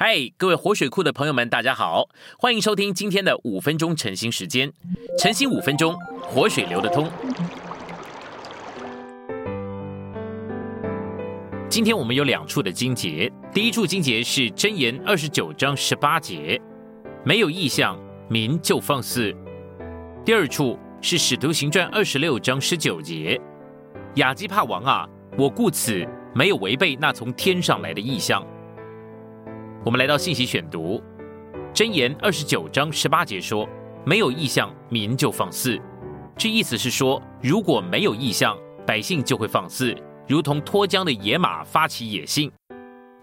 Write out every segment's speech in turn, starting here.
嗨，各位活水库的朋友们，大家好，欢迎收听今天的五分钟晨兴时间。晨兴五分钟，活水流得通。今天我们有两处的经节，第一处经节是箴言二十九章十八节，没有意向，民就放肆；第二处是使徒行传二十六章十九节，亚基帕王啊，我故此没有违背那从天上来的意象。我们来到信息选读，箴言二十九章十八节说：“没有意向，民就放肆。”这意思是说，如果没有意向，百姓就会放肆。如同脱缰的野马发起野性，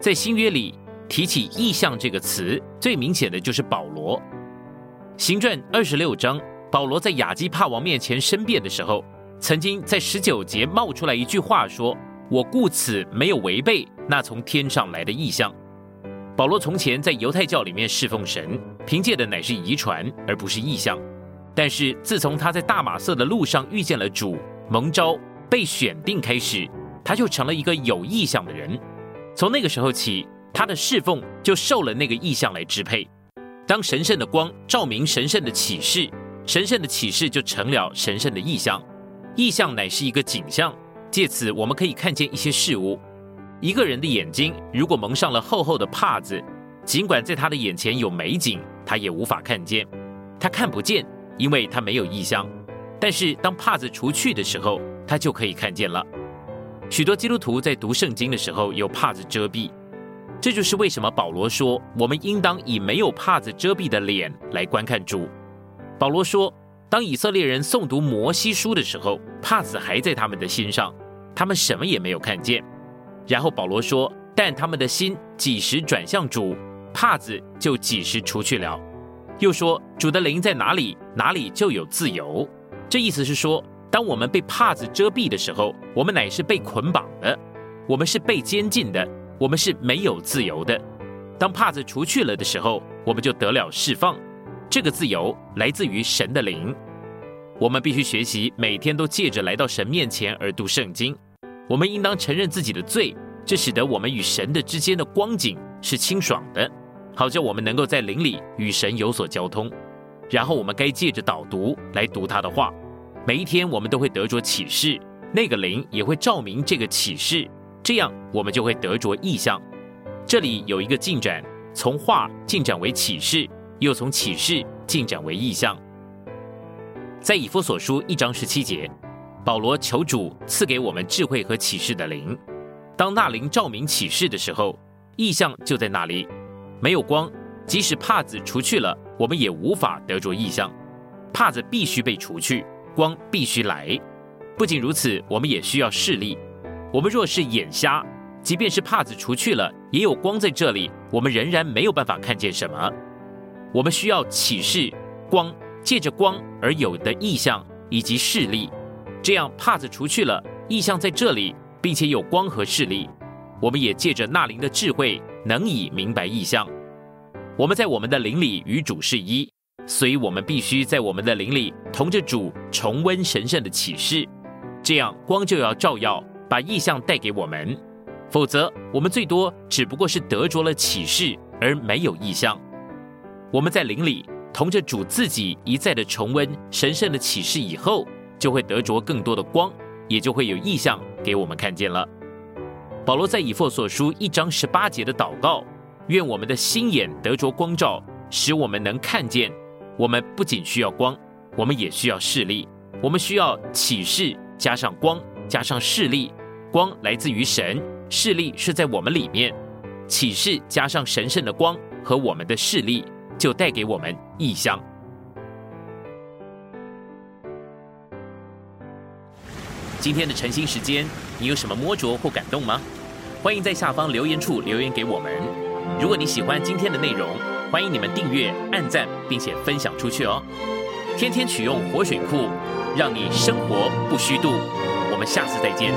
在新约里提起意象这个词，最明显的就是保罗。行传二十六章，保罗在亚基帕王面前申辩的时候，曾经在十九节冒出来一句话说：“我故此没有违背那从天上来的意象。”保罗从前在犹太教里面侍奉神，凭借的乃是遗传，而不是意象。但是自从他在大马色的路上遇见了主，蒙召被选定开始。他就成了一个有意向的人，从那个时候起，他的侍奉就受了那个意向来支配。当神圣的光照明神圣的启示，神圣的启示就成了神圣的意象。意象乃是一个景象，借此我们可以看见一些事物。一个人的眼睛如果蒙上了厚厚的帕子，尽管在他的眼前有美景，他也无法看见，他看不见，因为他没有意象。但是当帕子除去的时候，他就可以看见了。许多基督徒在读圣经的时候有帕子遮蔽，这就是为什么保罗说我们应当以没有帕子遮蔽的脸来观看主。保罗说，当以色列人诵读摩西书的时候，帕子还在他们的心上，他们什么也没有看见。然后保罗说，但他们的心几时转向主，帕子就几时除去了。又说，主的灵在哪里，哪里就有自由。这意思是说。当我们被帕子遮蔽的时候，我们乃是被捆绑的，我们是被监禁的，我们是没有自由的。当帕子除去了的时候，我们就得了释放。这个自由来自于神的灵。我们必须学习，每天都借着来到神面前而读圣经。我们应当承认自己的罪，这使得我们与神的之间的光景是清爽的，好叫我们能够在灵里与神有所交通。然后我们该借着导读来读他的话。每一天，我们都会得着启示，那个灵也会照明这个启示，这样我们就会得着意象。这里有一个进展，从画进展为启示，又从启示进展为意象。在以弗所书一章十七节，保罗求主赐给我们智慧和启示的灵。当那灵照明启示的时候，意象就在那里。没有光，即使帕子除去了，我们也无法得着意象。帕子必须被除去。光必须来。不仅如此，我们也需要视力。我们若是眼瞎，即便是帕子除去了，也有光在这里，我们仍然没有办法看见什么。我们需要启示光，借着光而有的意象以及视力。这样帕子除去了，意象在这里，并且有光和视力。我们也借着那灵的智慧，能以明白意象。我们在我们的灵里与主是一。所以，我们必须在我们的灵里同着主重温神圣的启示，这样光就要照耀，把意象带给我们；否则，我们最多只不过是得着了启示，而没有意象。我们在灵里同着主自己一再的重温神圣的启示以后，就会得着更多的光，也就会有意象给我们看见了。保罗在以弗所书一章十八节的祷告：愿我们的心眼得着光照，使我们能看见。我们不仅需要光，我们也需要视力。我们需要启示加上光，加上视力。光来自于神，视力是在我们里面。启示加上神圣的光和我们的视力，就带给我们意象。今天的晨兴时间，你有什么摸着或感动吗？欢迎在下方留言处留言给我们。如果你喜欢今天的内容，欢迎你们订阅、按赞，并且分享出去哦！天天取用活水库，让你生活不虚度。我们下次再见。